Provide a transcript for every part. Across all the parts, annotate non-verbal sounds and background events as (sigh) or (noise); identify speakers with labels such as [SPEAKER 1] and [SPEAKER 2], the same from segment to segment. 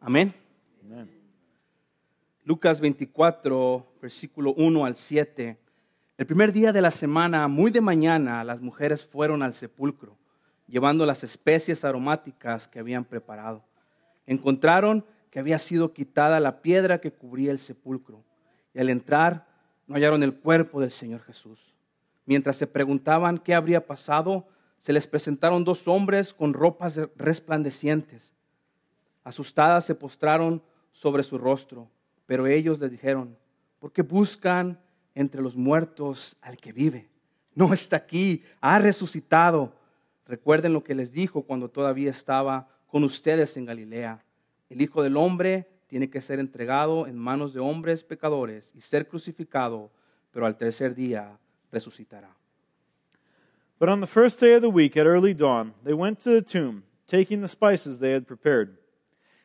[SPEAKER 1] Amén. Lucas 24, versículo 1 al 7. El primer día de la semana, muy de mañana, las mujeres fueron al sepulcro, llevando las especies aromáticas que habían preparado. Encontraron que había sido quitada la piedra que cubría el sepulcro, y al entrar no hallaron el cuerpo del Señor Jesús. Mientras se preguntaban qué habría pasado, se les presentaron dos hombres con ropas resplandecientes. Asustadas se postraron sobre su rostro, pero ellos les dijeron, ¿por qué buscan entre los muertos al que vive? No está aquí, ha resucitado. Recuerden lo que les dijo cuando todavía estaba con ustedes en Galilea. El Hijo del Hombre tiene que ser entregado en manos de hombres pecadores y ser crucificado, pero al tercer día resucitará.
[SPEAKER 2] But on the first day of the week at early dawn, they went to the tomb, taking the spices they had prepared.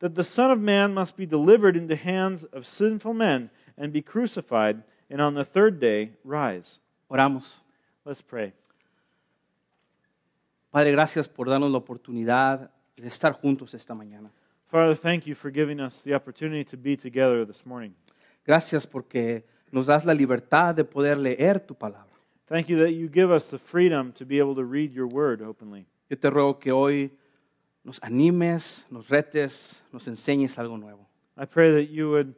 [SPEAKER 2] that the Son of Man must be delivered into the hands of sinful men and be crucified, and on the third day rise.
[SPEAKER 1] Oramos.
[SPEAKER 2] Let's pray.
[SPEAKER 1] Padre, gracias por darnos la oportunidad de estar juntos esta mañana.
[SPEAKER 2] Father, thank you for giving us the opportunity to be together this morning.
[SPEAKER 1] Gracias porque nos das la libertad de poder leer tu palabra.
[SPEAKER 2] Thank you that you give us the freedom to be able to read your word openly.
[SPEAKER 1] Yo te ruego que hoy nos animes, nos retes, nos enseñes algo nuevo.
[SPEAKER 2] I pray that you would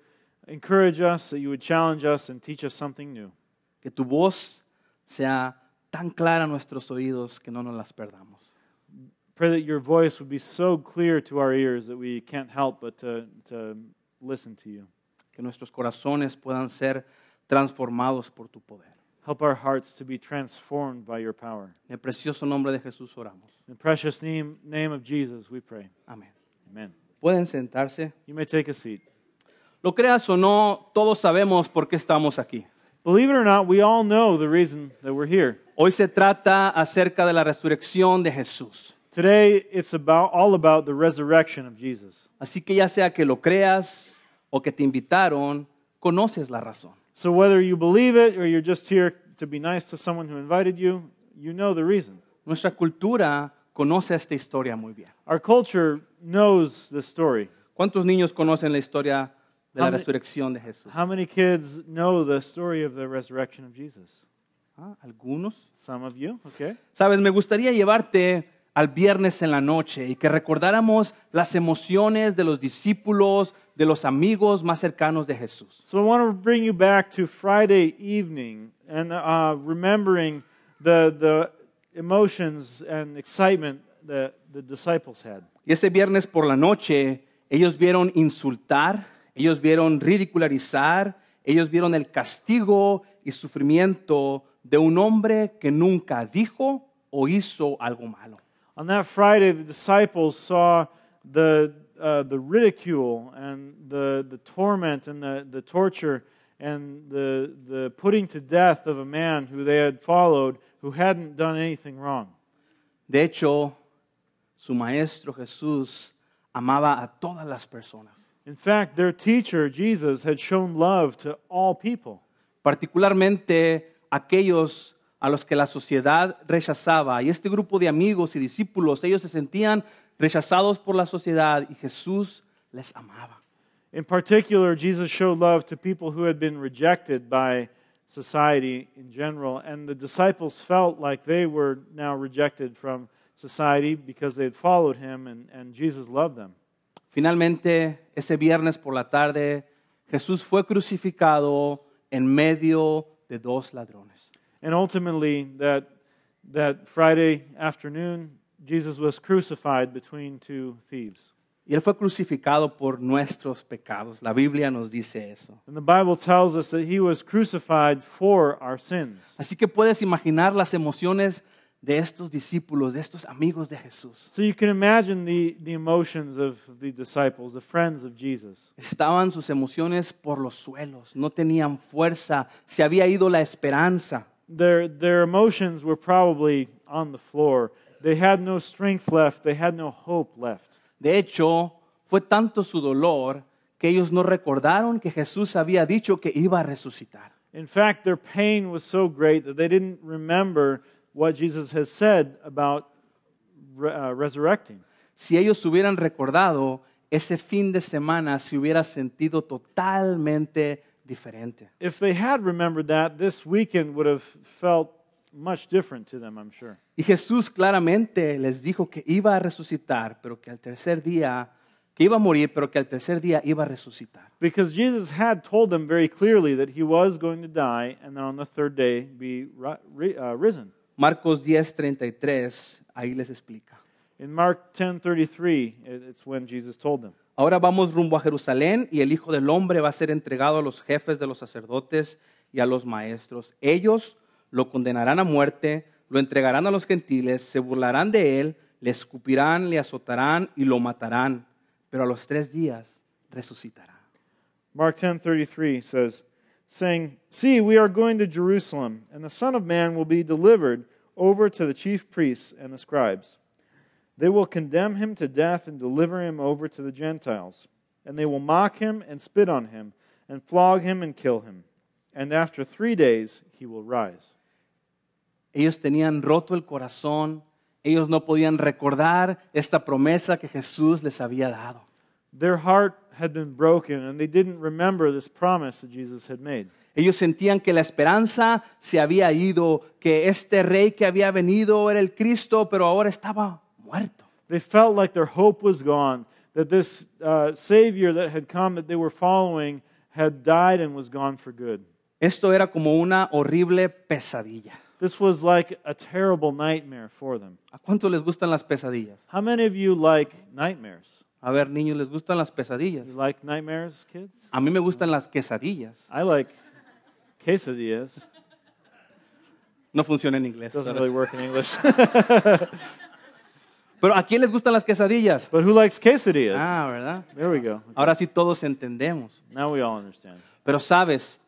[SPEAKER 2] encourage us, that you would challenge us, and teach us something new.
[SPEAKER 1] Que tu voz sea tan clara a nuestros oídos que no nos las perdamos.
[SPEAKER 2] Pray that your voice would be so clear to our ears that we can't help but to, to listen to you.
[SPEAKER 1] Que nuestros corazones puedan ser transformados por tu poder.
[SPEAKER 2] Help our hearts to be transformed by your power.
[SPEAKER 1] En el precioso nombre de Jesús oramos.
[SPEAKER 2] In the precious name, name of Jesus, we pray.
[SPEAKER 1] Amén.
[SPEAKER 2] Amen.
[SPEAKER 1] Pueden sentarse.
[SPEAKER 2] You may take a seat.
[SPEAKER 1] Lo creas o no, todos sabemos por qué estamos aquí.
[SPEAKER 2] Believe it or not, we all know the reason that we're here.
[SPEAKER 1] Hoy se trata acerca de la resurrección de Jesús.
[SPEAKER 2] Today, it's about, all about the resurrection of Jesus.
[SPEAKER 1] Así que ya sea que lo creas o que te invitaron, conoces la razón.
[SPEAKER 2] So whether you believe it or you're just here to be nice to someone who invited you, you know the reason.
[SPEAKER 1] Nuestra cultura conoce esta historia muy bien.
[SPEAKER 2] Our culture knows the story.
[SPEAKER 1] ¿Cuántos niños conocen la historia de la
[SPEAKER 2] How many-
[SPEAKER 1] resurrección de Jesús?
[SPEAKER 2] How many kids know the story of the resurrection of Jesus?
[SPEAKER 1] Ah, Algunos.
[SPEAKER 2] Some of you, okay?
[SPEAKER 1] Sabes, me gustaría llevarte al viernes en la noche y que recordáramos las emociones de los discípulos, de los amigos más cercanos de Jesús.
[SPEAKER 2] So I want to bring you back to Friday evening and uh, remembering the, the emotions and excitement that the disciples had.
[SPEAKER 1] Y ese viernes por la noche, ellos vieron insultar, ellos vieron ridicularizar, ellos vieron el castigo y sufrimiento de un hombre que nunca dijo o hizo algo malo.
[SPEAKER 2] On that Friday, the disciples saw the, uh, the ridicule and the, the torment and the, the torture and the, the putting to death of a man who they had followed who hadn't done anything wrong.
[SPEAKER 1] De hecho, su maestro Jesús amaba a todas las personas,
[SPEAKER 2] In fact, their teacher, Jesus, had shown love to all people,
[SPEAKER 1] particularmente aquellos a los que la sociedad rechazaba. Y este grupo de amigos y discípulos, ellos se sentían rechazados por la sociedad y Jesús les amaba.
[SPEAKER 2] In particular, Jesus showed love to people who had been rejected by society in general, and the disciples felt like they were now rejected from society because they had followed him, and, and Jesus loved them.
[SPEAKER 1] Finalmente, ese viernes por la tarde, Jesús fue crucificado en medio de dos ladrones.
[SPEAKER 2] And ultimately, that, that Friday afternoon, Jesus was crucified between two thieves.
[SPEAKER 1] Y él fue crucificado por nuestros pecados. La Biblia nos dice eso.
[SPEAKER 2] And the Bible tells us that he was crucified for our sins.
[SPEAKER 1] Así que puedes imaginar las emociones de estos discípulos, de estos amigos de Jesús.
[SPEAKER 2] So you can imagine the, the emotions of the disciples, the friends of Jesus.
[SPEAKER 1] Estaban sus emociones por los suelos, no tenían fuerza, se había ido la esperanza.
[SPEAKER 2] Their, their emotions were probably on the floor. They had no strength left, they had no hope left.
[SPEAKER 1] De hecho, fue tanto su dolor que ellos no recordaron que Jesús había dicho que iba a resucitar.
[SPEAKER 2] In fact, their pain was so great that they didn't remember what Jesus has said about uh, resurrecting.
[SPEAKER 1] Si ellos hubieran recordado, ese fin de semana se hubiera sentido totalmente diferente.
[SPEAKER 2] If they had remembered that, this weekend would have felt much different to them, I'm sure.
[SPEAKER 1] Y Jesús claramente les dijo que iba a resucitar, pero que al tercer día, que iba a morir, pero que al tercer día iba a resucitar.
[SPEAKER 2] Because Jesus had told them very clearly that he was going to die and then on the third day be uh, risen.
[SPEAKER 1] Marcos 10:33, ahí les explica.
[SPEAKER 2] In Mark 10:33, it- it's when Jesus told them.
[SPEAKER 1] Ahora vamos rumbo a Jerusalén y el Hijo del Hombre va a ser entregado a los jefes de los sacerdotes y a los maestros. Ellos lo condenarán a muerte, lo entregarán a los gentiles, se burlarán de él, le escupirán, le azotarán y lo matarán, pero a los tres días resucitará.
[SPEAKER 2] Mark 10:33 says, saying, "See, we are going to Jerusalem, and the Son of Man will be delivered over to the chief priests and the scribes. They will condemn him to death and deliver him over to the Gentiles, and they will mock him and spit on him and flog him and kill him. And after 3 days he will rise."
[SPEAKER 1] Ellos tenían roto el corazón, ellos no podían recordar esta promesa que Jesús les había dado.
[SPEAKER 2] Their heart had been broken, and they didn't remember this promise that Jesus had made.
[SPEAKER 1] Ellos sentían que la esperanza se había ido, que este rey que había venido era el Cristo, pero ahora estaba muerto.
[SPEAKER 2] They felt like their hope was gone, that this uh, Savior that had come that they were following had died and was gone for good.
[SPEAKER 1] Esto era como una horrible pesadilla.
[SPEAKER 2] This was like a terrible nightmare for them.
[SPEAKER 1] ¿A cuánto les gustan las pesadillas?
[SPEAKER 2] How many of you like nightmares?
[SPEAKER 1] A ver, niños, ¿les gustan las pesadillas?
[SPEAKER 2] You like nightmares, kids?
[SPEAKER 1] A mí me gustan las quesadillas.
[SPEAKER 2] I like quesadillas.
[SPEAKER 1] No funciona en inglés.
[SPEAKER 2] Doesn't really work in English. (laughs)
[SPEAKER 1] Pero ¿a quién les gustan las quesadillas?
[SPEAKER 2] but who likes quesadillas?
[SPEAKER 1] Ah, ¿verdad?
[SPEAKER 2] There we go.
[SPEAKER 1] Ahora sí todos entendemos.
[SPEAKER 2] Now we all understand.
[SPEAKER 1] Pero sabes,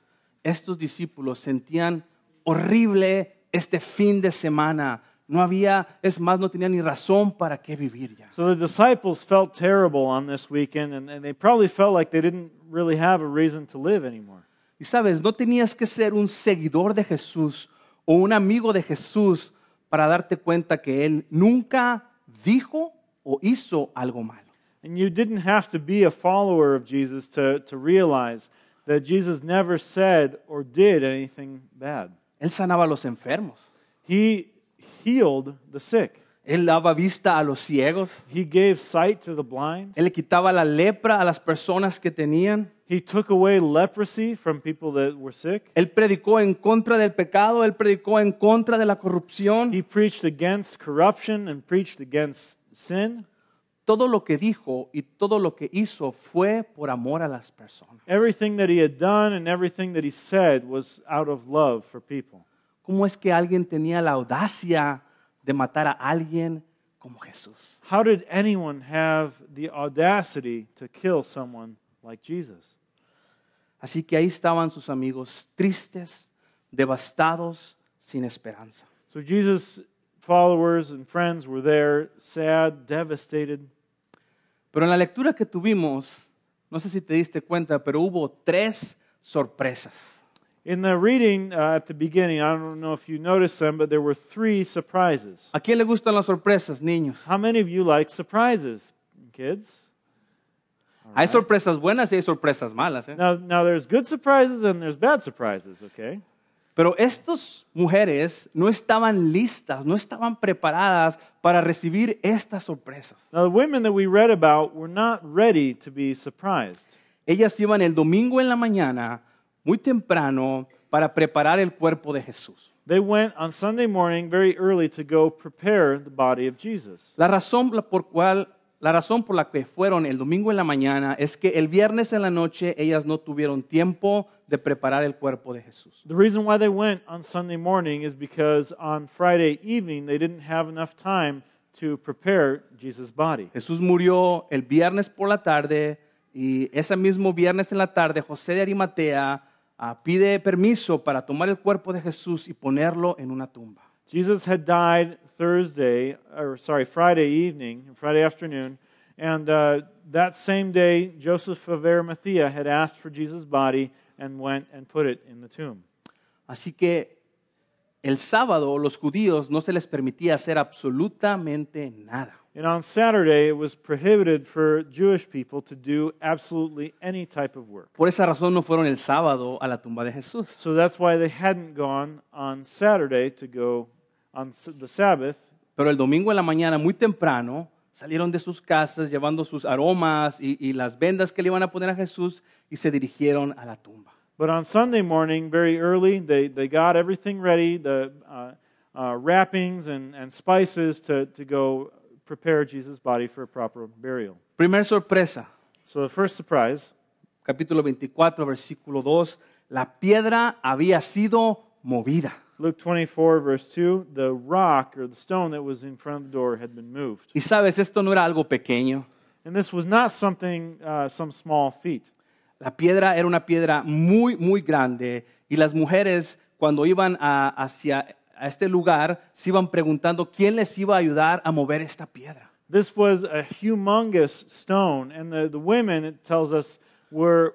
[SPEAKER 1] estos discípulos sentían horrible este fin de semana. No había, es más, no tenían ni razón para qué vivir ya.
[SPEAKER 2] So the disciples felt terrible on this weekend, and, and they probably felt like they didn't really have a reason to live anymore.
[SPEAKER 1] Y sabes, no tenías que ser un seguidor de Jesús o un amigo de Jesús para darte cuenta que Él nunca dijo o hizo algo malo.
[SPEAKER 2] And you didn't have to be a follower of Jesus to, to realize that Jesus never said or did anything bad.
[SPEAKER 1] Él sanaba a los enfermos.
[SPEAKER 2] He healed the sick,
[SPEAKER 1] Él daba vista a los ciegos.
[SPEAKER 2] He gave sight to the blind,
[SPEAKER 1] Él le quitaba la lepra a las personas que tenían.
[SPEAKER 2] He took away leprosy from people that were sick.
[SPEAKER 1] Él predicó en contra del pecado. Él predicó en contra de la corrupción.
[SPEAKER 2] He preached against corruption and preached against sin.
[SPEAKER 1] Todo lo que dijo y todo lo que hizo fue por amor a las personas.
[SPEAKER 2] Everything that he had done and everything that he said was out of love for people.
[SPEAKER 1] ¿Cómo es que alguien tenía la audacia de matar a alguien como Jesús?
[SPEAKER 2] How did anyone have the audacity to kill someone like Jesus?
[SPEAKER 1] Así que ahí estaban sus amigos tristes, devastados, sin esperanza.
[SPEAKER 2] So Jesus' followers and friends were there, sad, devastated.
[SPEAKER 1] Pero en la lectura que tuvimos, no sé si te diste cuenta, pero hubo tres sorpresas.
[SPEAKER 2] In the reading uh, at the beginning, I don't know if you noticed them, but there were three surprises.
[SPEAKER 1] ¿A quién le gustan las sorpresas, niños?
[SPEAKER 2] How many of you like surprises, kids?
[SPEAKER 1] Hay sorpresas buenas y hay sorpresas malas. ¿eh?
[SPEAKER 2] Now, now there's good surprises and there's bad surprises, okay?
[SPEAKER 1] Pero estas mujeres no estaban listas, no estaban preparadas para recibir estas sorpresas.
[SPEAKER 2] Now, the women that we read about were not ready to be surprised.
[SPEAKER 1] Ellas iban el domingo en la mañana, muy temprano, para preparar el cuerpo de Jesús.
[SPEAKER 2] They went on Sunday morning very early to go prepare the body of Jesus.
[SPEAKER 1] La razón por cual la razón por la que fueron el domingo en la mañana es que el viernes en la noche ellas no tuvieron tiempo de preparar el cuerpo de Jesús.
[SPEAKER 2] The reason why they went on Sunday morning is because on Friday evening they didn't have enough time to prepare Jesus' body.
[SPEAKER 1] Jesús murió el viernes por la tarde y ese mismo viernes en la tarde José de Arimatea ah, pide permiso para tomar el cuerpo de Jesús y ponerlo en una tumba.
[SPEAKER 2] Jesus had died Thursday, or sorry, Friday evening, Friday afternoon, and uh, that same day, Joseph of Arimathea had asked for Jesus' body and went and put it in the tomb.
[SPEAKER 1] Así que el sábado los judíos no se les permitía hacer absolutamente nada.
[SPEAKER 2] And on Saturday, it was prohibited for Jewish people to do absolutely any type of work.
[SPEAKER 1] Por esa razón no fueron el sábado a la tumba de Jesús.
[SPEAKER 2] So that's why they hadn't gone on Saturday to go on the Sabbath.
[SPEAKER 1] Pero el domingo en la mañana, muy temprano, salieron de sus casas llevando sus aromas y, y las vendas que le iban a poner a Jesús y se dirigieron a la tumba.
[SPEAKER 2] But on Sunday morning, very early, they, they got everything ready, the uh, uh, wrappings and, and spices to, to go prepare Jesus' body for a proper burial.
[SPEAKER 1] Primer sorpresa,
[SPEAKER 2] So the first surprise,
[SPEAKER 1] capítulo 24, versículo 2, la piedra había sido movida.
[SPEAKER 2] Luke 24, verse 2, the rock or the stone that was in front of the door had been moved.
[SPEAKER 1] Y sabes, esto no era algo pequeño.
[SPEAKER 2] And this was not something, uh, some small feat.
[SPEAKER 1] La piedra era una piedra muy, muy grande y las mujeres cuando iban a- hacia a este lugar se iban preguntando quién les iba a ayudar a mover esta piedra.
[SPEAKER 2] This was a humongous stone, and the, the women, it tells us, were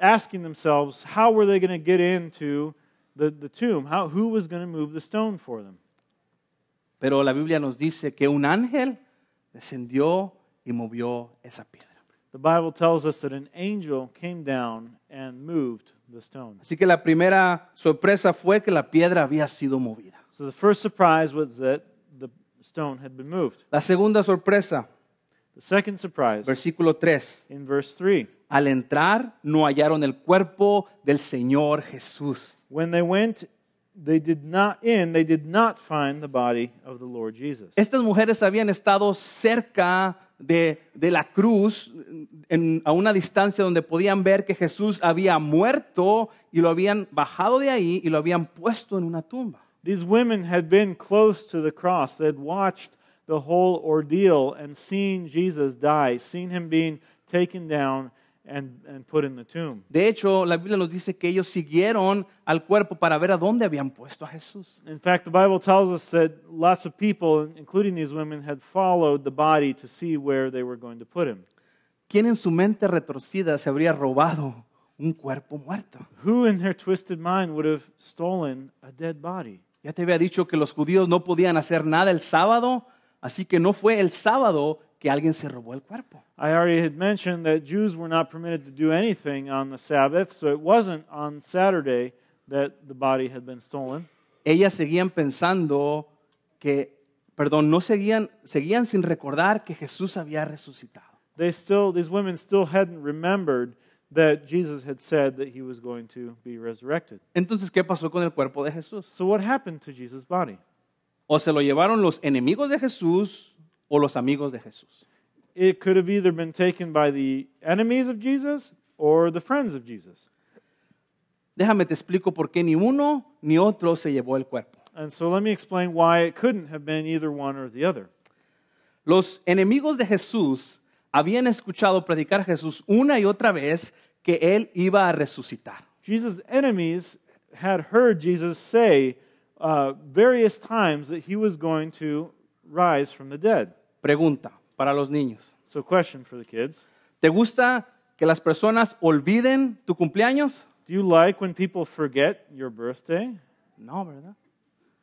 [SPEAKER 2] asking themselves, how were they going to get into the, the tomb? How, who was going to move the stone for them?
[SPEAKER 1] Pero la Biblia nos dice que un ángel descendió y movió esa piedra.
[SPEAKER 2] The Bible tells us that an angel came down and moved the stone.
[SPEAKER 1] Así que la primera sorpresa fue que la piedra había sido movida.
[SPEAKER 2] So the first surprise was that the stone had been moved.
[SPEAKER 1] La segunda sorpresa,
[SPEAKER 2] The second surprise,
[SPEAKER 1] versículo 3.
[SPEAKER 2] in verse 3,
[SPEAKER 1] Al entrar no hallaron el cuerpo del Señor Jesús.
[SPEAKER 2] when they went, they did not in, they did not find the body of the Lord Jesus.
[SPEAKER 1] Estas mujeres habían estado cerca de, de la cruz, en- a una distancia donde podían ver que Jesús había muerto y lo habían bajado de ahí y lo habían puesto en una tumba.
[SPEAKER 2] These women had been close to the cross. They had watched the whole ordeal and seen Jesus die, seen him being taken down and, and put in the tomb.
[SPEAKER 1] De hecho, la Biblia nos dice que ellos siguieron al cuerpo para ver a dónde habían puesto a Jesús.
[SPEAKER 2] In fact, the Bible tells us that lots of people, including these women, had followed the body to see where they were going to put him.
[SPEAKER 1] ¿Quién en su mente retorcida se habría robado un cuerpo muerto?
[SPEAKER 2] Who in their twisted mind would have stolen a dead body?
[SPEAKER 1] Ya te había dicho que los judíos no podían hacer nada el sábado, así que no fue el sábado que alguien se robó el cuerpo.
[SPEAKER 2] I already had mentioned that Jews were not permitted to do anything on the Sabbath, so it wasn't on Saturday that the body had been stolen.
[SPEAKER 1] Ellas seguían pensando que, perdón, no seguían, seguían sin recordar que Jesús había resucitado.
[SPEAKER 2] They still, these women still hadn't remembered that Jesus had said that he was going to be resurrected.
[SPEAKER 1] Entonces, ¿qué pasó con el cuerpo de Jesús?
[SPEAKER 2] So what happened to Jesus' body?
[SPEAKER 1] O se lo llevaron los enemigos de Jesús o los amigos de Jesús.
[SPEAKER 2] It could have either been taken by the enemies of Jesus or the friends of Jesus.
[SPEAKER 1] Déjame te explico por qué ni uno ni otro se llevó el cuerpo.
[SPEAKER 2] And so let me explain why it couldn't have been either one or the other.
[SPEAKER 1] Los enemigos de Jesús habían escuchado predicar a Jesús una y otra vez que él iba a resucitar.
[SPEAKER 2] Jesus' enemies had heard Jesus say uh, various times that he was going to rise from the dead.
[SPEAKER 1] Pregunta para los niños.
[SPEAKER 2] So, question for the kids
[SPEAKER 1] ¿Te gusta que las personas olviden tu cumpleaños?
[SPEAKER 2] Do you like when people forget your birthday?
[SPEAKER 1] No, ¿verdad?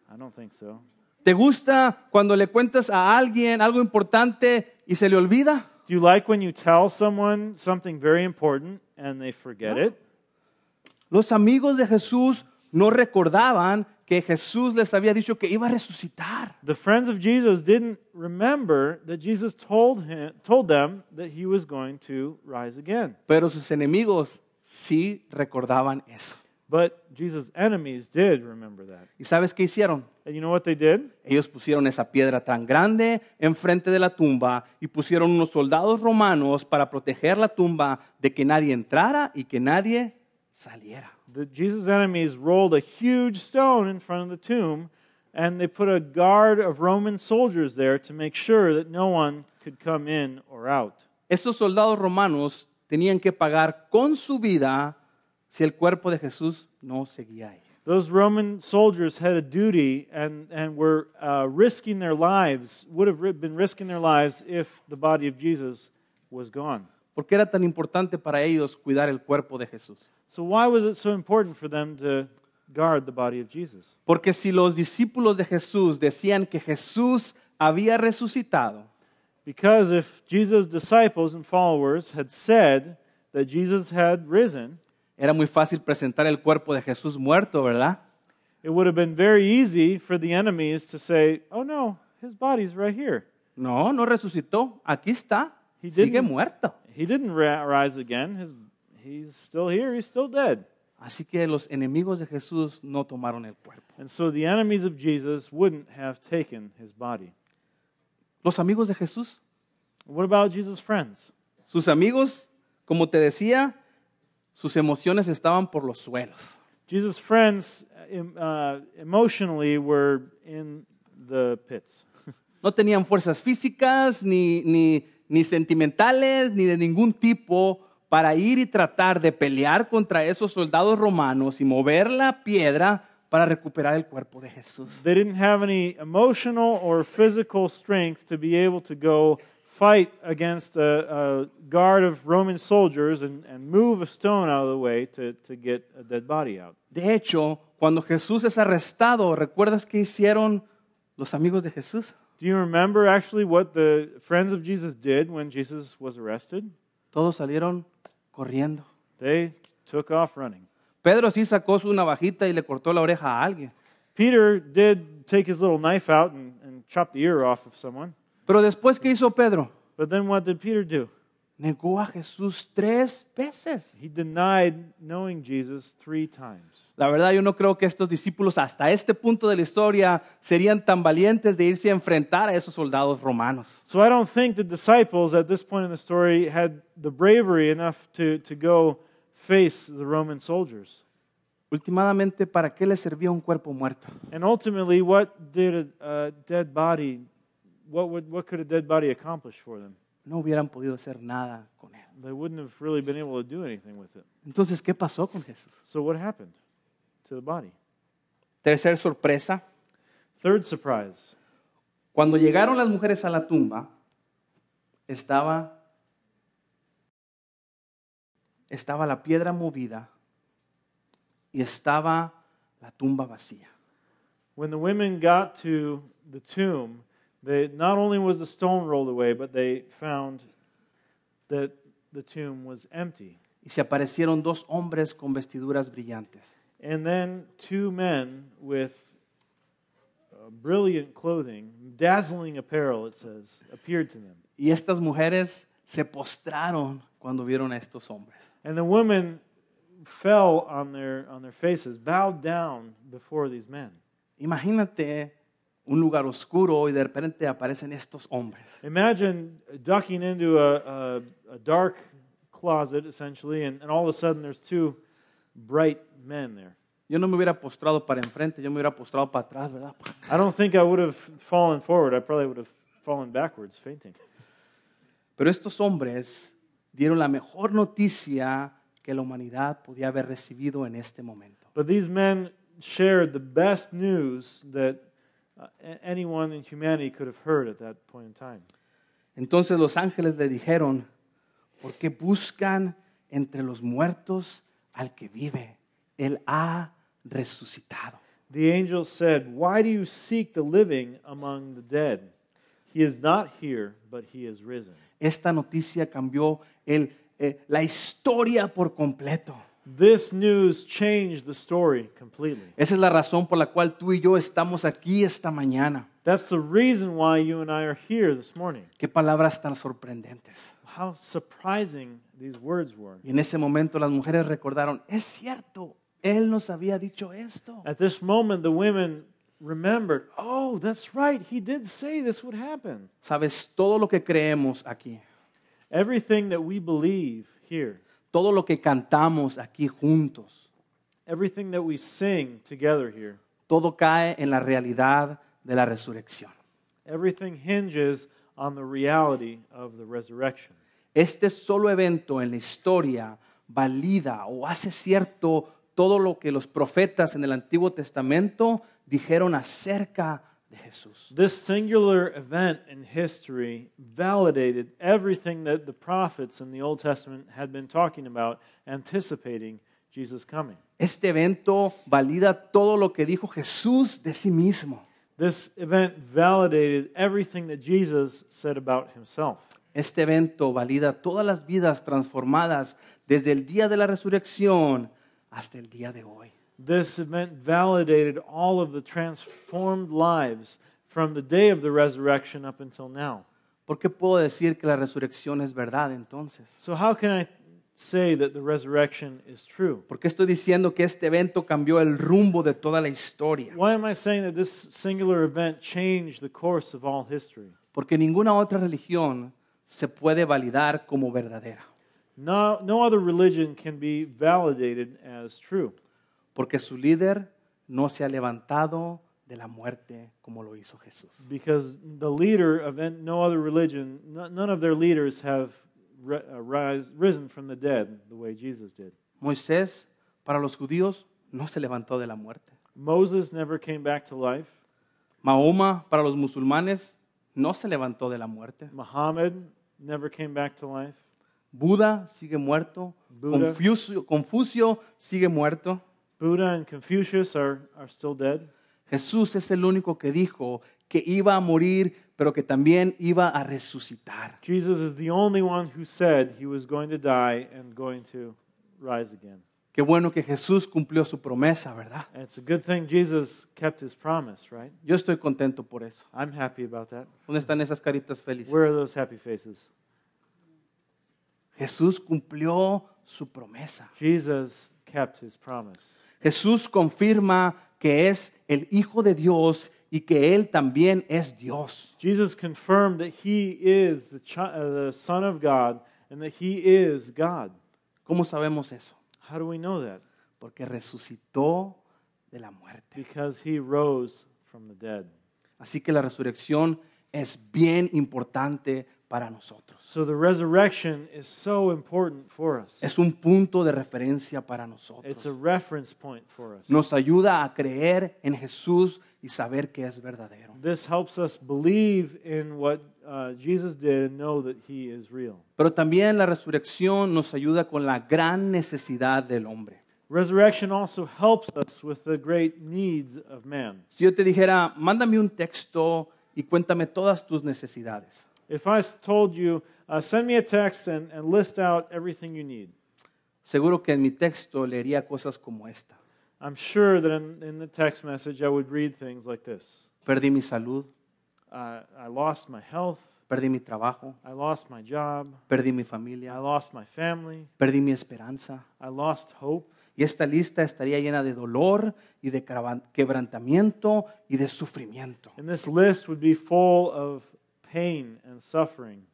[SPEAKER 2] I don't think so.
[SPEAKER 1] ¿Te gusta cuando le cuentas a alguien algo importante y se le olvida?
[SPEAKER 2] Do you like when you tell someone something very important and they forget it?
[SPEAKER 1] Los amigos de Jesús no recordaban que Jesús les había dicho que iba a resucitar.
[SPEAKER 2] The friends of Jesus didn't remember that Jesus told, him, told them that he was going to rise again.
[SPEAKER 1] Pero sus enemigos sí recordaban eso.
[SPEAKER 2] But Jesus' enemies did remember that.
[SPEAKER 1] ¿Y sabes qué hicieron?
[SPEAKER 2] And you know what they did?
[SPEAKER 1] Ellos pusieron esa piedra tan grande enfrente de la tumba y pusieron unos soldados romanos para proteger la tumba de que nadie entrara y que nadie saliera.
[SPEAKER 2] The, Jesus' enemies rolled a huge stone in front of the tomb, and they put a guard of Roman soldiers there to make sure that no one could come in or out.
[SPEAKER 1] Esos soldados romanos tenían que pagar con su vida si el cuerpo de Jesús no seguía ahí.
[SPEAKER 2] Those Roman soldiers had a duty and, and were uh, risking their lives, would have been risking their lives if the body of Jesus was gone.
[SPEAKER 1] ¿Por qué era tan importante para ellos cuidar el cuerpo de Jesús?
[SPEAKER 2] So, why was it so important for them to guard the body of Jesus?
[SPEAKER 1] Porque si los discípulos de Jesús decían que Jesús había resucitado,
[SPEAKER 2] Because if Jesus' disciples and followers had said that Jesus had risen,
[SPEAKER 1] era muy fácil presentar el cuerpo de Jesús muerto, ¿verdad?
[SPEAKER 2] it would have been very easy for the enemies to say, oh no, his body's right here.
[SPEAKER 1] No, no resucitó. Aquí está.
[SPEAKER 2] He
[SPEAKER 1] Sigue
[SPEAKER 2] didn't-
[SPEAKER 1] muerto.
[SPEAKER 2] He didn't ra- rise again. His, he's still here. He's still dead.
[SPEAKER 1] Así que los enemigos de Jesús no tomaron el cuerpo.
[SPEAKER 2] And so the enemies of Jesus wouldn't have taken his body.
[SPEAKER 1] Los amigos de Jesús,
[SPEAKER 2] What about Jesus' friends?
[SPEAKER 1] sus amigos, como te decía, sus emociones estaban por los suelos.
[SPEAKER 2] Jesus' friends uh, em- uh, emotionally were in the pits. (laughs)
[SPEAKER 1] No tenían fuerzas físicas, ni, ni, ni sentimentales, ni de ningún tipo para ir y tratar de pelear contra esos soldados romanos y mover la piedra para recuperar el cuerpo de Jesús.
[SPEAKER 2] They didn't have any emotional or physical strength to be able to go fight against a, a guard of Roman soldiers and, and move a stone out of the way to, to get a dead body out.
[SPEAKER 1] De hecho, cuando Jesús es arrestado, ¿recuerdas qué hicieron los amigos de Jesús?
[SPEAKER 2] Do you remember actually what the friends of Jesus did when Jesus was arrested?
[SPEAKER 1] Todos salieron corriendo.
[SPEAKER 2] They took off running.
[SPEAKER 1] Pedro sí sacó su navajita y le cortó la oreja a alguien.
[SPEAKER 2] Peter did take his little knife out and, and chop the ear off of someone.
[SPEAKER 1] Pero después, ¿qué hizo Pedro?
[SPEAKER 2] But then what did Peter do?
[SPEAKER 1] Negó a Jesús tres veces.
[SPEAKER 2] He denied knowing Jesus three times.
[SPEAKER 1] La verdad, yo no creo que estos discípulos hasta este punto de la historia serían tan valientes de irse a enfrentar a esos soldados romanos.
[SPEAKER 2] So I don't think the disciples at this point in the story had the bravery enough to, to go face the Roman soldiers.
[SPEAKER 1] Últimamente, ¿para qué les servía un cuerpo muerto?
[SPEAKER 2] And ultimately, what did a, a dead body, what, would, what could a dead body accomplish for them?
[SPEAKER 1] No hubieran podido hacer nada con él.
[SPEAKER 2] They wouldn't have really been able to do anything with it.
[SPEAKER 1] Entonces, ¿qué pasó con Jesús?
[SPEAKER 2] So what happened to the body?
[SPEAKER 1] Tercer sorpresa,
[SPEAKER 2] Third surprise.
[SPEAKER 1] Cuando llegaron las mujeres a la tumba, estaba, estaba la piedra movida y estaba la tumba vacía.
[SPEAKER 2] When the women got to the tomb, they, not only was the stone rolled away, but they found that the tomb was empty.
[SPEAKER 1] Y se aparecieron dos hombres con vestiduras brillantes.
[SPEAKER 2] And then two men with uh, brilliant clothing, dazzling apparel, it says, appeared to them.
[SPEAKER 1] Y estas mujeres se postraron cuando vieron a estos hombres.
[SPEAKER 2] And the women fell on their, on their faces, bowed down before these men.
[SPEAKER 1] Imagínate un lugar oscuro y de repente aparecen estos hombres.
[SPEAKER 2] Imagine ducking into a, a, a dark closet, essentially, and, and all of a sudden there's two bright men there.
[SPEAKER 1] Yo no me hubiera postrado para enfrente, yo me hubiera postrado para atrás, ¿verdad? (laughs)
[SPEAKER 2] I don't think I would have fallen forward. I probably would have fallen backwards, fainting.
[SPEAKER 1] Pero estos hombres dieron la mejor noticia que la humanidad podía haber recibido en este momento.
[SPEAKER 2] But these men shared the best news that anyone in humanity could have heard at that point in time.
[SPEAKER 1] Entonces los ángeles le dijeron, ¿por qué buscan entre los muertos al que vive? Él ha resucitado.
[SPEAKER 2] The angel said, Why do you seek the living among the dead? He is not here, but he is risen.
[SPEAKER 1] Esta noticia cambió el, eh, la historia por completo.
[SPEAKER 2] This news changed the story completely.
[SPEAKER 1] Esa es la razón por la cual tú y yo estamos aquí esta mañana.
[SPEAKER 2] That's the reason why you and I are here this morning.
[SPEAKER 1] Qué palabras tan sorprendentes.
[SPEAKER 2] How surprising these words were.
[SPEAKER 1] Y en ese momento las mujeres recordaron, es cierto, Él nos había dicho esto.
[SPEAKER 2] At this moment, the women remembered, oh, that's right, he did say this would happen.
[SPEAKER 1] Sabes, todo lo que creemos aquí,
[SPEAKER 2] Everything that we believe here,
[SPEAKER 1] todo lo que cantamos aquí juntos,
[SPEAKER 2] everything that we sing together here,
[SPEAKER 1] todo cae en la realidad de la resurrección.
[SPEAKER 2] everything hinges on the reality of the resurrection.
[SPEAKER 1] Este solo evento en la historia valida o hace cierto todo lo que los profetas en el Antiguo Testamento dijeron acerca de Jesús.
[SPEAKER 2] This singular event in history validated everything that the prophets in the Old Testament had been talking about, anticipating Jesus' coming.
[SPEAKER 1] Este evento valida todo lo que dijo Jesús de sí mismo.
[SPEAKER 2] This event validated everything that Jesus said about himself.
[SPEAKER 1] Este evento valida todas las vidas transformadas desde el día de la resurrección hasta el día de hoy.
[SPEAKER 2] This event validated all of the transformed lives from the day of the resurrection up until now.
[SPEAKER 1] ¿Por qué puedo decir que la resurrección es verdad entonces?
[SPEAKER 2] So, how can I say that the resurrection is true?
[SPEAKER 1] ¿Por qué estoy diciendo que este evento cambió el rumbo de toda la historia?
[SPEAKER 2] Why am I saying that this singular event changed the course of all history?
[SPEAKER 1] Porque ninguna otra religión se puede validar como verdadera.
[SPEAKER 2] No, no other religion can be validated as true
[SPEAKER 1] Porque su líder no se ha levantado de la muerte como lo hizo Jesús.
[SPEAKER 2] because the leader of no other religion, no- none of their leaders have uh, rise, risen from the dead the way Jesus did.
[SPEAKER 1] Moisés, para los judíos, no se levantó de la muerte.
[SPEAKER 2] Moses never came back to life.
[SPEAKER 1] Mahoma, para los musulmanes, no se levantó de la muerte.
[SPEAKER 2] Muhammad never came back to life.
[SPEAKER 1] Buda sigue muerto. Confucio, Confucio sigue muerto.
[SPEAKER 2] Buddha and Confucius are, are still dead.
[SPEAKER 1] Jesús es el único que dijo que iba a morir, pero que también iba a resucitar.
[SPEAKER 2] Jesus is the only one who said he was going to die and going to rise again.
[SPEAKER 1] Qué bueno que Jesús cumplió su promesa, ¿verdad?
[SPEAKER 2] And it's a good thing Jesus kept his promise, right?
[SPEAKER 1] Yo estoy contento por eso.
[SPEAKER 2] I'm happy about that.
[SPEAKER 1] ¿Dónde están esas caritas felices?
[SPEAKER 2] Where are those happy faces?
[SPEAKER 1] Jesús cumplió su promesa.
[SPEAKER 2] Jesus kept his promise.
[SPEAKER 1] Jesús confirma que es el Hijo de Dios y que Él también es Dios.
[SPEAKER 2] Jesus confirmed that he is the, uh, the Son of God and that he is God.
[SPEAKER 1] ¿Cómo sabemos eso?
[SPEAKER 2] How do we know that?
[SPEAKER 1] Porque resucitó de la muerte.
[SPEAKER 2] Because he rose from the dead.
[SPEAKER 1] Así que la resurrección es bien importante para nosotros.
[SPEAKER 2] So the resurrection is so important for us.
[SPEAKER 1] Es un punto de referencia para
[SPEAKER 2] It's a reference point for us.
[SPEAKER 1] Nos ayuda a creer en Jesús y saber que es verdadero.
[SPEAKER 2] This helps us believe in what uh, Jesus did and know that he is real.
[SPEAKER 1] Pero también la resurrección nos ayuda con la gran necesidad del hombre.
[SPEAKER 2] Resurrection also helps us with the great needs of man.
[SPEAKER 1] Si yo te dijera, mándame un texto y cuéntame todas tus necesidades,
[SPEAKER 2] If I told you, uh, send me a text and, and list out everything you need,
[SPEAKER 1] seguro que en mi texto leería cosas como esta.
[SPEAKER 2] I'm sure that in, in the text message I would read things like this
[SPEAKER 1] Perdí mi salud,
[SPEAKER 2] uh, I lost my health,
[SPEAKER 1] perdí mi trabajo,
[SPEAKER 2] I lost my job,
[SPEAKER 1] perdí mi
[SPEAKER 2] I lost my family,
[SPEAKER 1] perdí mi esperanza.
[SPEAKER 2] I lost hope.
[SPEAKER 1] Y esta lista estaría llena de dolor y de quebrantamiento y de sufrimiento.
[SPEAKER 2] And this list would be full of pain and suffering.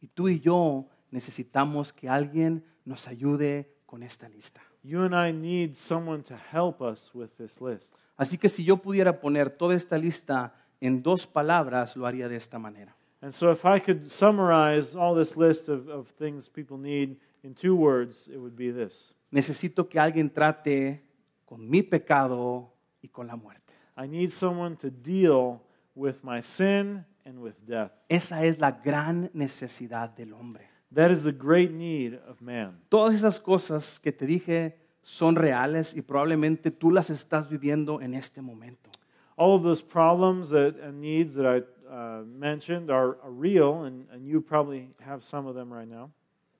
[SPEAKER 1] Y tú y yo necesitamos que alguien nos ayude con esta lista.
[SPEAKER 2] You and I need someone to help us with this list.
[SPEAKER 1] Así que si yo pudiera poner toda esta lista en dos palabras, lo haría de esta manera.
[SPEAKER 2] And so, if I could summarize all this list of, of things people need in two words, it would be this
[SPEAKER 1] Necesito que alguien trate con mi pecado y con la muerte.
[SPEAKER 2] I need someone to deal with my sin and with death.
[SPEAKER 1] Esa es la gran necesidad del hombre.
[SPEAKER 2] That is the great need of man.
[SPEAKER 1] Todas esas cosas que te dije son reales y probablemente tú las estás viviendo en este momento.
[SPEAKER 2] All of those problems that, and needs that I uh, mentioned are, are real, and, and you probably have some of them right now.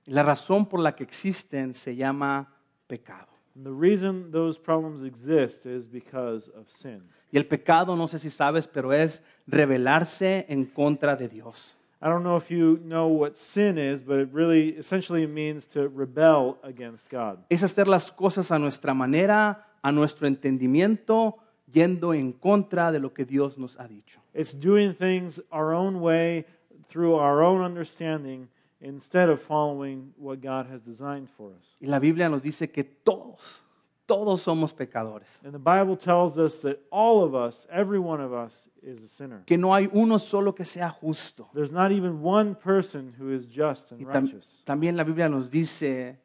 [SPEAKER 1] La razón por la que existen se llama pecado.
[SPEAKER 2] And the reason those problems exist is because of sin.
[SPEAKER 1] Y el pecado, no sé si sabes, pero es rebelarse en contra de Dios.
[SPEAKER 2] I don't know if you know what sin is, but it really essentially means to rebel against God.
[SPEAKER 1] Es hacer las cosas a nuestra manera, a nuestro entendimiento, yendo en contra de lo que Dios nos ha dicho.
[SPEAKER 2] It's doing things our own way through our own understanding instead of following what God has designed for us.
[SPEAKER 1] Y la Biblia nos dice que todos, todos somos pecadores.
[SPEAKER 2] And the Bible tells us that all of us, every one of us, is a sinner.
[SPEAKER 1] Que no hay uno solo que sea justo.
[SPEAKER 2] There's not even one person who is just and
[SPEAKER 1] Y tam-
[SPEAKER 2] righteous.
[SPEAKER 1] también la Biblia nos dice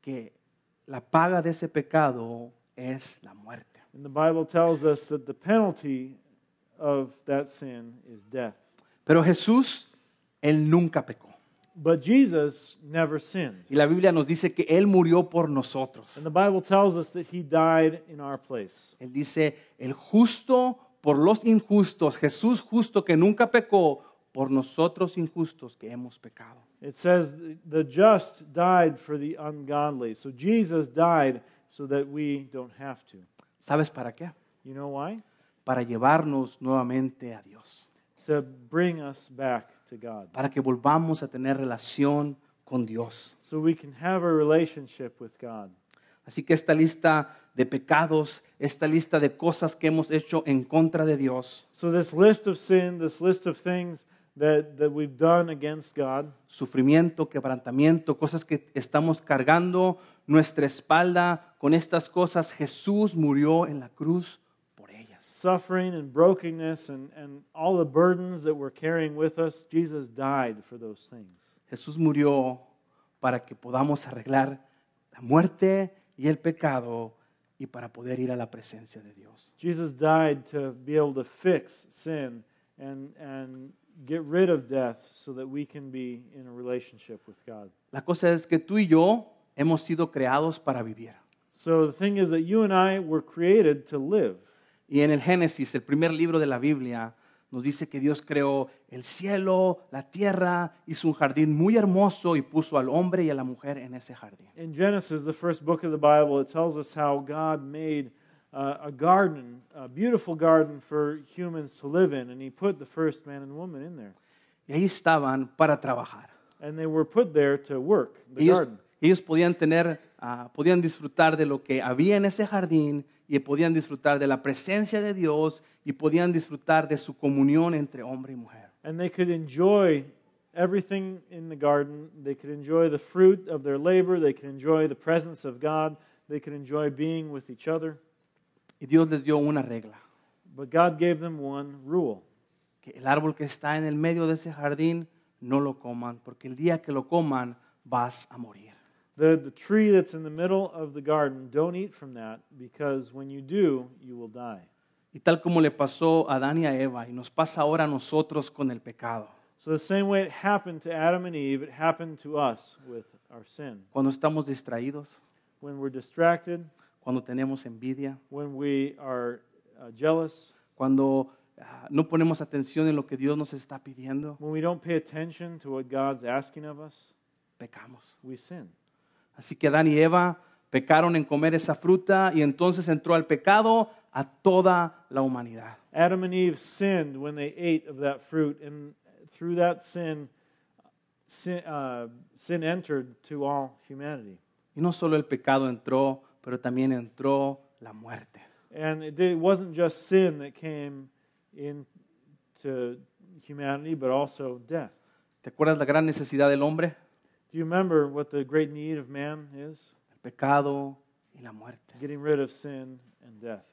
[SPEAKER 1] que la paga de ese pecado es la muerte.
[SPEAKER 2] And the Bible tells us that the penalty of that sin is death.
[SPEAKER 1] Pero Jesús, Él nunca pecó.
[SPEAKER 2] But Jesus never sinned.
[SPEAKER 1] Y la Biblia nos dice que Él murió por nosotros.
[SPEAKER 2] And the Bible tells us that he died in our place.
[SPEAKER 1] Él dice, el justo por los injustos, Jesús justo que nunca pecó, por nosotros injustos que hemos pecado.
[SPEAKER 2] It says the just died for the ungodly. So Jesus died so that we don't have to.
[SPEAKER 1] ¿Sabes para qué?
[SPEAKER 2] You know why?
[SPEAKER 1] Para llevarnos nuevamente a Dios.
[SPEAKER 2] To bring us back to God.
[SPEAKER 1] Para que volvamos a tener relación con Dios.
[SPEAKER 2] So we can have a relationship with God.
[SPEAKER 1] Así que esta lista de pecados, esta lista de cosas que hemos hecho en contra de Dios,
[SPEAKER 2] So this list of sin, this list of things that, that we've done against God,
[SPEAKER 1] sufrimiento, quebrantamiento, cosas que estamos cargando nuestra espalda con estas cosas, Jesús murió en la cruz.
[SPEAKER 2] Suffering and brokenness and, and all the burdens that we're carrying with us, Jesus died for those things.
[SPEAKER 1] Jesús murió para que podamos arreglar la muerte y el pecado y para poder ir a la presencia de Dios.
[SPEAKER 2] Jesus died to be able to fix sin and, and get rid of death so that we can be in a relationship with God.
[SPEAKER 1] La cosa es que tú y yo hemos sido creados para vivir.
[SPEAKER 2] So the thing is that you and I were created to live.
[SPEAKER 1] Y en el Génesis, el primer libro de la Biblia, nos dice que Dios creó el cielo, la tierra, hizo un jardín muy hermoso y puso al hombre y a la mujer en ese jardín.
[SPEAKER 2] In Genesis, the first book of the Bible, it tells us how God made uh, a garden, a beautiful garden for humans to live in, and He put the first man and woman in there.
[SPEAKER 1] Y ahí estaban para trabajar.
[SPEAKER 2] And they were put there to work the
[SPEAKER 1] Ellos,
[SPEAKER 2] garden.
[SPEAKER 1] ellos podían tener, ah, podían disfrutar de lo que había en ese jardín y podían disfrutar de la presencia de Dios y podían disfrutar de su comunión entre hombre y mujer.
[SPEAKER 2] And they could enjoy everything in the garden. They could enjoy the fruit of their labor. They could enjoy the presence of God. They could enjoy being with each other.
[SPEAKER 1] Y Dios les dio una regla,
[SPEAKER 2] But God gave them one rule
[SPEAKER 1] que el árbol que está en el medio de ese jardín no lo coman, porque el día que lo coman vas a morir.
[SPEAKER 2] The, the tree that's in the middle of the garden, don't eat from that, because when you do, you will die.
[SPEAKER 1] Y tal como le pasó a Adán y a Eva y nos pasa ahora a nosotros con el pecado.
[SPEAKER 2] So, the same way it happened to Adam and Eve, it happened to us with our sin.
[SPEAKER 1] Cuando estamos distraídos,
[SPEAKER 2] When we're distracted,
[SPEAKER 1] cuando tenemos envidia,
[SPEAKER 2] when we are uh, jealous,
[SPEAKER 1] cuando ah, no ponemos atención en lo que Dios nos está pidiendo,
[SPEAKER 2] when we don't pay attention to what God's asking of us,
[SPEAKER 1] pecamos.
[SPEAKER 2] we sin.
[SPEAKER 1] Así que Adán y Eva pecaron en comer esa fruta y entonces entró al pecado a toda la humanidad.
[SPEAKER 2] Adam and Eve sinned when they ate of that fruit, and through that sin, sin, uh, sin entered to all humanity.
[SPEAKER 1] Y no solo el pecado entró, pero también entró la muerte.
[SPEAKER 2] And it, did, it wasn't just sin that came into humanity, but also death.
[SPEAKER 1] ¿Te acuerdas la gran necesidad del hombre?
[SPEAKER 2] Do you remember what the great need of man is?
[SPEAKER 1] El pecado y la muerte.
[SPEAKER 2] Getting rid of sin and death.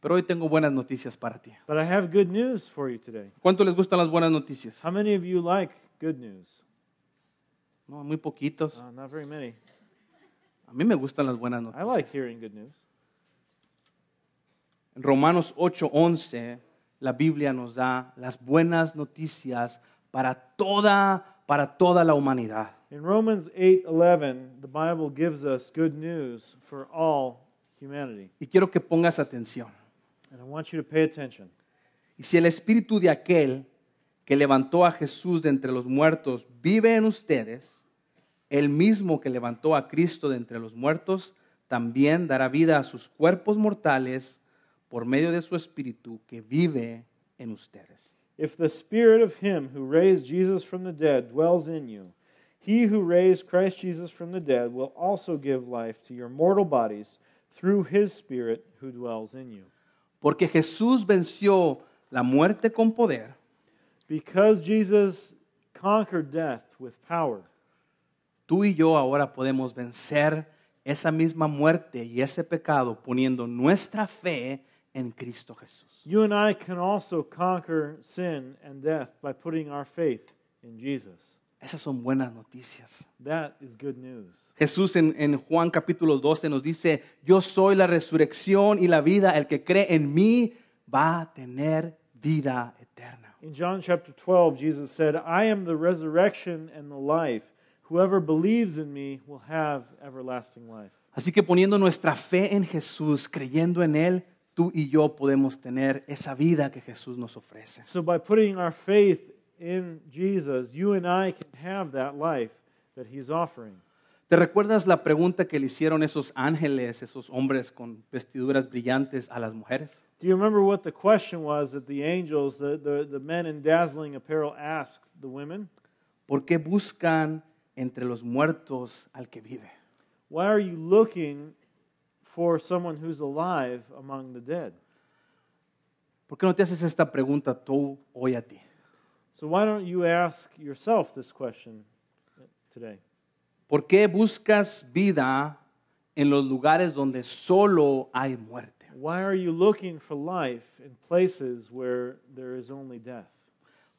[SPEAKER 1] Pero hoy tengo buenas noticias para ti.
[SPEAKER 2] But I have good news for you today.
[SPEAKER 1] ¿Cuánto les gustan las buenas noticias?
[SPEAKER 2] How many of you like good news?
[SPEAKER 1] No, muy poquitos.
[SPEAKER 2] Uh, not very many.
[SPEAKER 1] A mí me gustan las buenas
[SPEAKER 2] I
[SPEAKER 1] noticias.
[SPEAKER 2] like hearing good news.
[SPEAKER 1] En Romanos 8:11 la Biblia nos da las buenas noticias para toda para toda la humanidad.
[SPEAKER 2] In Romans 8:11, the Bible gives us good news for all humanity.
[SPEAKER 1] Y quiero que pongas atención.
[SPEAKER 2] And I want you to pay attention.
[SPEAKER 1] Y si el espíritu de aquel que levantó a Jesús de entre los muertos vive en ustedes, el mismo que levantó a Cristo de entre los muertos también dará vida a sus cuerpos mortales por medio de su espíritu que vive en ustedes.
[SPEAKER 2] If the spirit of him who raised Jesus from the dead dwells in you, he who raised Christ Jesus from the dead will also give life to your mortal bodies through his spirit who dwells in you.
[SPEAKER 1] Porque Jesús venció la muerte con poder,
[SPEAKER 2] Because Jesus conquered death with power,
[SPEAKER 1] tú y yo ahora podemos vencer esa misma muerte y ese pecado poniendo nuestra fe en Cristo Jesús.
[SPEAKER 2] You and I can also conquer sin and death by putting our faith in Jesus.
[SPEAKER 1] Esas son buenas noticias.
[SPEAKER 2] That is good news.
[SPEAKER 1] Jesús en, en Juan capítulo 12 nos dice, yo soy la resurrección y la vida, el que cree en mí va a tener vida eterna.
[SPEAKER 2] In John chapter 12, Jesus said, I am the resurrection and the life. Whoever believes in me will have everlasting life.
[SPEAKER 1] Así que poniendo nuestra fe en Jesús, creyendo en Él, tú y yo podemos tener esa vida que Jesús nos ofrece.
[SPEAKER 2] So, by putting our faith in Jesus, you and I can have that life that He's offering.
[SPEAKER 1] ¿Te recuerdas la pregunta que le hicieron esos ángeles, esos hombres con vestiduras brillantes a las mujeres?
[SPEAKER 2] Do you remember what the question was that the angels, the, the, the men in dazzling apparel, asked the women?
[SPEAKER 1] ¿Por qué buscan entre los muertos al que vive?
[SPEAKER 2] Why are you looking for someone who's alive among the dead?
[SPEAKER 1] ¿Por qué no te haces esta pregunta tú hoy a ti?
[SPEAKER 2] So, why don't you ask yourself this question today?
[SPEAKER 1] ¿Por qué buscas vida en los lugares donde solo hay muerte?
[SPEAKER 2] Why are you looking for life in places where there is only death?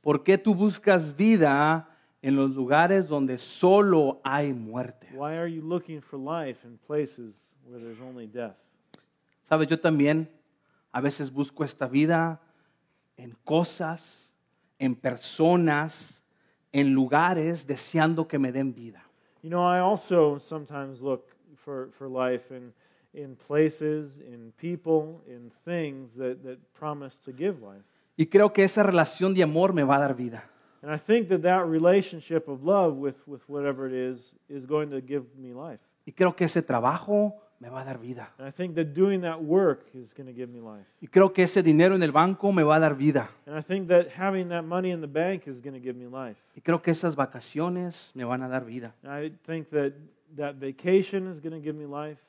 [SPEAKER 1] ¿Por qué tú buscas vida en los lugares donde solo hay muerte?
[SPEAKER 2] Why are you looking for life in places where there's only death?
[SPEAKER 1] Sabes, yo también a veces busco esta vida en cosas, en personas, en lugares, deseando que me den vida.
[SPEAKER 2] You know, I also sometimes look for, for life in, in places, in people, in things that, that promise to give life.
[SPEAKER 1] Y creo que esa relación de amor me va a dar vida.
[SPEAKER 2] And I think that that relationship of love with, with whatever it is is going to give me life.
[SPEAKER 1] Y creo que ese trabajo me va a dar vida.
[SPEAKER 2] And I think that doing that work is going to give me life.
[SPEAKER 1] Y creo que ese dinero en el banco me va a dar vida.
[SPEAKER 2] And I think that having that money in the bank is going to give me life.
[SPEAKER 1] Y creo que esas vacaciones me van a dar vida.
[SPEAKER 2] And I think that that vacation is going to give me life.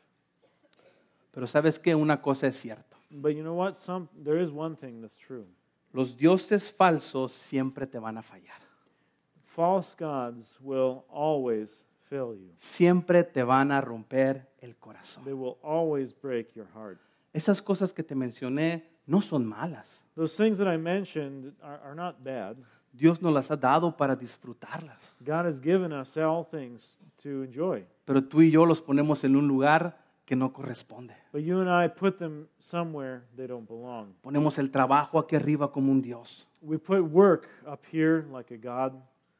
[SPEAKER 1] Pero sabes que una cosa es cierta.
[SPEAKER 2] But you know what? Some, there is one thing that's true.
[SPEAKER 1] Los dioses falsos siempre te van a fallar.
[SPEAKER 2] False gods will always fail you.
[SPEAKER 1] Siempre te van a romper el corazón.
[SPEAKER 2] They will always break your heart.
[SPEAKER 1] Esas cosas que te mencioné no son malas.
[SPEAKER 2] Those things that I mentioned are, are not bad.
[SPEAKER 1] Dios nos las ha dado para disfrutarlas.
[SPEAKER 2] God has given us all things to enjoy.
[SPEAKER 1] Pero tú y yo los ponemos en un lugar que no corresponde.
[SPEAKER 2] But you and I put them somewhere they don't belong.
[SPEAKER 1] Ponemos el trabajo aquí arriba como un Dios.
[SPEAKER 2] We put work up here like a God.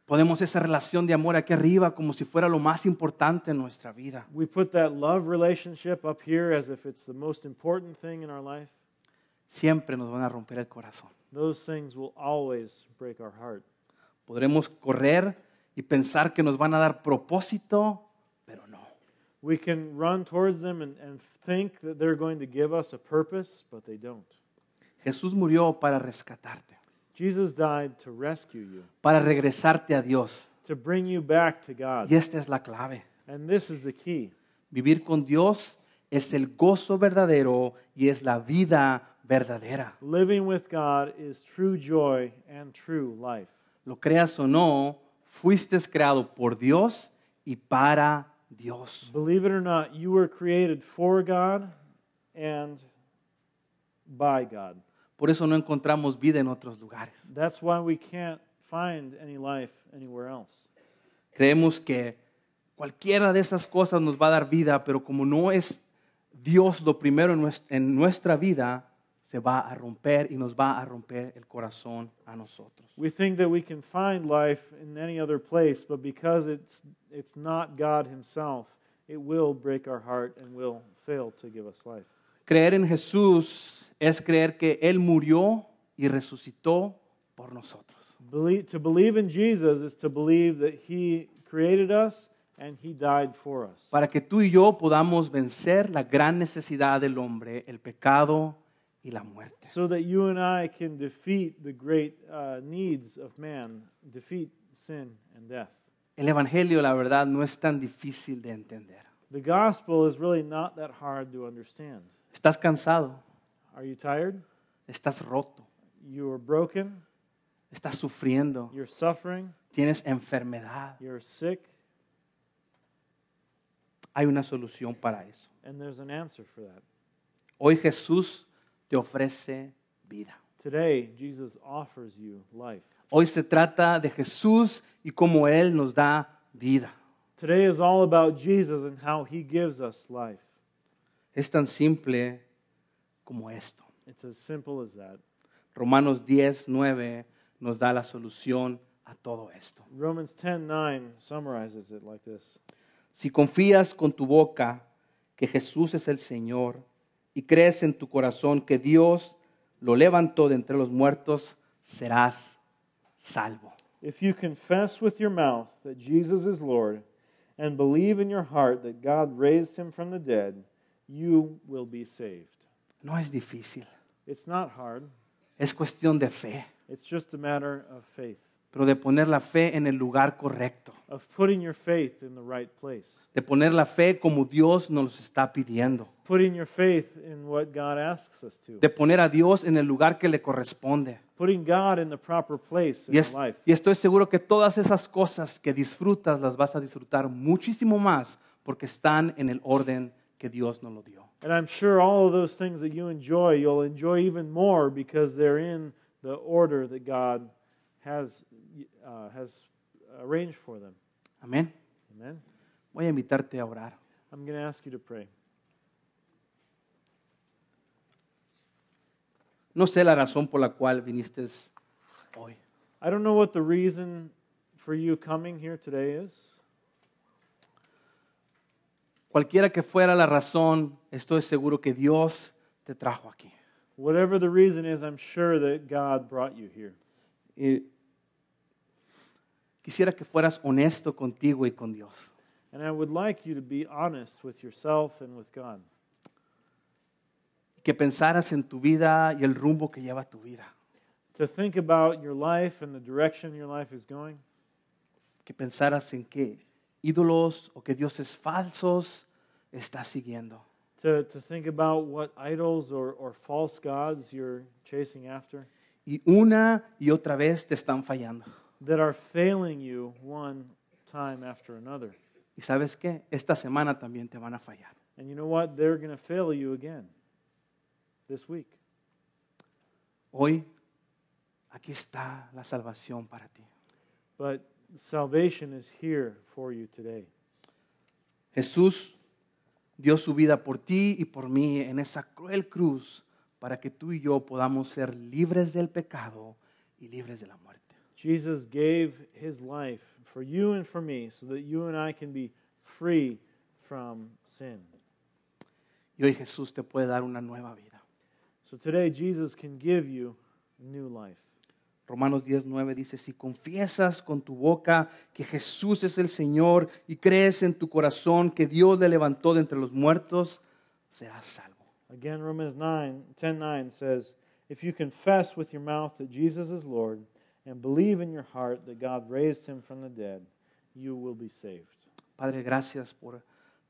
[SPEAKER 1] Ponemos esa relación de amor aquí arriba como si fuera lo más importante en nuestra vida.
[SPEAKER 2] We put that love relationship up here as if it's the most important thing in our life.
[SPEAKER 1] Siempre nos van a romper el corazón.
[SPEAKER 2] Those things will always break our heart.
[SPEAKER 1] Podremos correr y pensar que nos van a dar propósito.
[SPEAKER 2] We can run towards them and, and think that they're going to give us a purpose, but they don't.
[SPEAKER 1] Jesús murió para rescatarte,
[SPEAKER 2] Jesus died to rescue you,
[SPEAKER 1] para regresarte a Dios.
[SPEAKER 2] to bring you back to God.
[SPEAKER 1] Y esta es la clave.
[SPEAKER 2] And this is the key.
[SPEAKER 1] Vivir con Dios es el gozo verdadero y es la vida verdadera.
[SPEAKER 2] Living with God is true joy and true life.
[SPEAKER 1] Lo creas o no, fuiste creado por Dios y para Dios.
[SPEAKER 2] Believe it or not, you were created for God and by God.
[SPEAKER 1] Por eso no encontramos vida en otros lugares.
[SPEAKER 2] That's why we can't find any life anywhere else.
[SPEAKER 1] Creemos que cualquiera de esas cosas nos va a dar vida, pero como no es Dios lo primero en nues- en nuestra vida, se va a romper y nos va a romper el corazón a nosotros.
[SPEAKER 2] We think that we can find life in any other place, but because it's, it's not God Himself, it will break our heart and will fail to give us life.
[SPEAKER 1] Creer en Jesús es creer que Él murió y resucitó por nosotros.
[SPEAKER 2] Believe, to believe in Jesus is to believe that He created us and He died for us.
[SPEAKER 1] Para que tú y yo podamos vencer la gran necesidad del hombre, el pecado, y la muerte.
[SPEAKER 2] so that you and I can defeat the great uh, needs of man, defeat sin and death.
[SPEAKER 1] El Evangelio, la verdad, no es tan difícil de entender.
[SPEAKER 2] The gospel is really not that hard to understand.
[SPEAKER 1] ¿Estás cansado?
[SPEAKER 2] Are you tired?
[SPEAKER 1] ¿Estás roto?
[SPEAKER 2] You are broken.
[SPEAKER 1] ¿Estás sufriendo?
[SPEAKER 2] You're suffering.
[SPEAKER 1] ¿Tienes enfermedad?
[SPEAKER 2] You're sick.
[SPEAKER 1] Hay una solución para eso.
[SPEAKER 2] And there's an answer for that.
[SPEAKER 1] Hoy Jesús te ofrece vida.
[SPEAKER 2] Today, Jesus offers you life.
[SPEAKER 1] Hoy se trata de Jesús y cómo Él nos da vida.
[SPEAKER 2] Today is all about Jesus and how he gives us life.
[SPEAKER 1] Es tan simple como esto.
[SPEAKER 2] It's as simple as that.
[SPEAKER 1] Romanos 10, 9 nos da la solución a todo esto.
[SPEAKER 2] Romans 10:9 summarizes it like this.
[SPEAKER 1] Si confías con tu boca que Jesús es el Señor y crees en tu corazón que Dios lo levantó de entre los muertos, serás salvo.
[SPEAKER 2] If you confess with your mouth that Jesus is Lord and believe in your heart that God raised him from the dead, you will be saved.
[SPEAKER 1] No es difícil,
[SPEAKER 2] It's not hard.
[SPEAKER 1] es cuestión de fe,
[SPEAKER 2] It's just a matter of faith,
[SPEAKER 1] pero de poner la fe en el lugar correcto,
[SPEAKER 2] of putting your faith in the right place,
[SPEAKER 1] de poner la fe como Dios nos está pidiendo,
[SPEAKER 2] putting your faith in what God asks us to,
[SPEAKER 1] de poner a Dios en el lugar que le corresponde.
[SPEAKER 2] putting God in the proper place in
[SPEAKER 1] Y,
[SPEAKER 2] our life.
[SPEAKER 1] y estoy seguro que todas esas cosas que disfrutas las vas a disfrutar muchísimo más porque están en el orden que Dios nos lo dio.
[SPEAKER 2] And I'm sure all of those things that you enjoy, you'll enjoy even more because they're in the order that God has, uh, has arranged for them.
[SPEAKER 1] Amén.
[SPEAKER 2] Amen.
[SPEAKER 1] Voy a invitarte a orar.
[SPEAKER 2] I'm going to ask you to pray.
[SPEAKER 1] No sé la razón por la cual viniste hoy.
[SPEAKER 2] I don't know what the reason for you coming here today is.
[SPEAKER 1] Cualquiera que fuera la razón, estoy seguro que Dios te trajo aquí.
[SPEAKER 2] Whatever the reason is, I'm sure that God brought you here.
[SPEAKER 1] Y quisiera que fueras honesto contigo y con Dios.
[SPEAKER 2] And I would like you to be honest with yourself and with God.
[SPEAKER 1] Que pensaras en tu vida y el rumbo que lleva tu vida.
[SPEAKER 2] To think about your life and the direction your life is going.
[SPEAKER 1] Que pensaras en qué ídolos o que dioses falsos estás siguiendo.
[SPEAKER 2] To, to think about what idols or, or false gods you're chasing after
[SPEAKER 1] Y una y otra vez te están fallando.
[SPEAKER 2] That are failing you one time after another.
[SPEAKER 1] Y sabes qué? Esta semana también te van a fallar.
[SPEAKER 2] And you know what? They're going to fail you again this week.
[SPEAKER 1] Hoy, aquí está la salvación para ti.
[SPEAKER 2] But salvation is here for you today.
[SPEAKER 1] Jesús dio su vida por ti y por mí en esa cruel cruz para que tú y yo podamos ser libres del pecado y libres de la muerte.
[SPEAKER 2] Jesus gave his life for you and for me so that you and I can be free from sin.
[SPEAKER 1] Y hoy Jesús te puede dar una nueva vida.
[SPEAKER 2] So today, Jesus can give you new life.
[SPEAKER 1] Romanos 10:9 dice, si confiesas con tu boca que Jesús es el Señor y crees en tu corazón que Dios le levantó de entre los muertos, serás salvo.
[SPEAKER 2] Again, Romans 9, 10 9 says, If you confess with your mouth that Jesus is Lord and believe in your heart that God raised him from the dead, you will be saved.
[SPEAKER 1] Padre, gracias por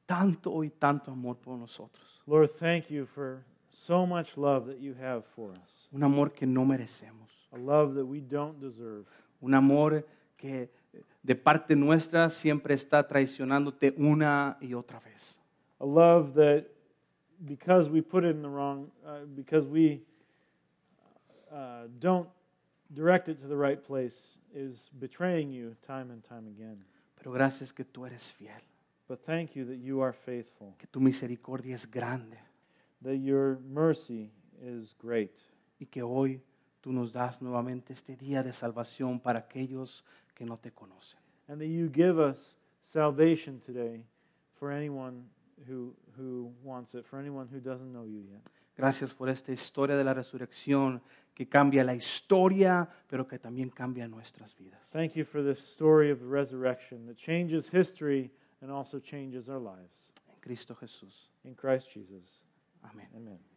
[SPEAKER 1] tanto y tanto amor por nosotros.
[SPEAKER 2] Lord, thank you for so much love that you have for us,
[SPEAKER 1] Un amor que no merecemos.
[SPEAKER 2] a love that we don't deserve,
[SPEAKER 1] Un amor que de parte nuestra siempre está traicionándote una y otra vez.
[SPEAKER 2] a love that because we put it in the wrong, uh, because we uh, don't direct it to the right place, is betraying you time and time again.
[SPEAKER 1] Pero gracias que tú eres fiel,
[SPEAKER 2] But thank you that you are faithful,
[SPEAKER 1] que tu misericordia es grande
[SPEAKER 2] that your mercy is great,
[SPEAKER 1] y que hoy tú nos das nuevamente este día de salvación para aquellos que no te conocen.
[SPEAKER 2] and that you give us salvation today for anyone who, who wants it, for anyone who doesn't know you yet.
[SPEAKER 1] Gracias por esta historia de la resurrección que cambia la historia, pero que también cambia nuestras vidas.
[SPEAKER 2] Thank you for this story of the resurrection that changes history and also changes our lives.
[SPEAKER 1] En Cristo Jesús.
[SPEAKER 2] In Christ Jesus.
[SPEAKER 1] Amén.
[SPEAKER 2] Amen.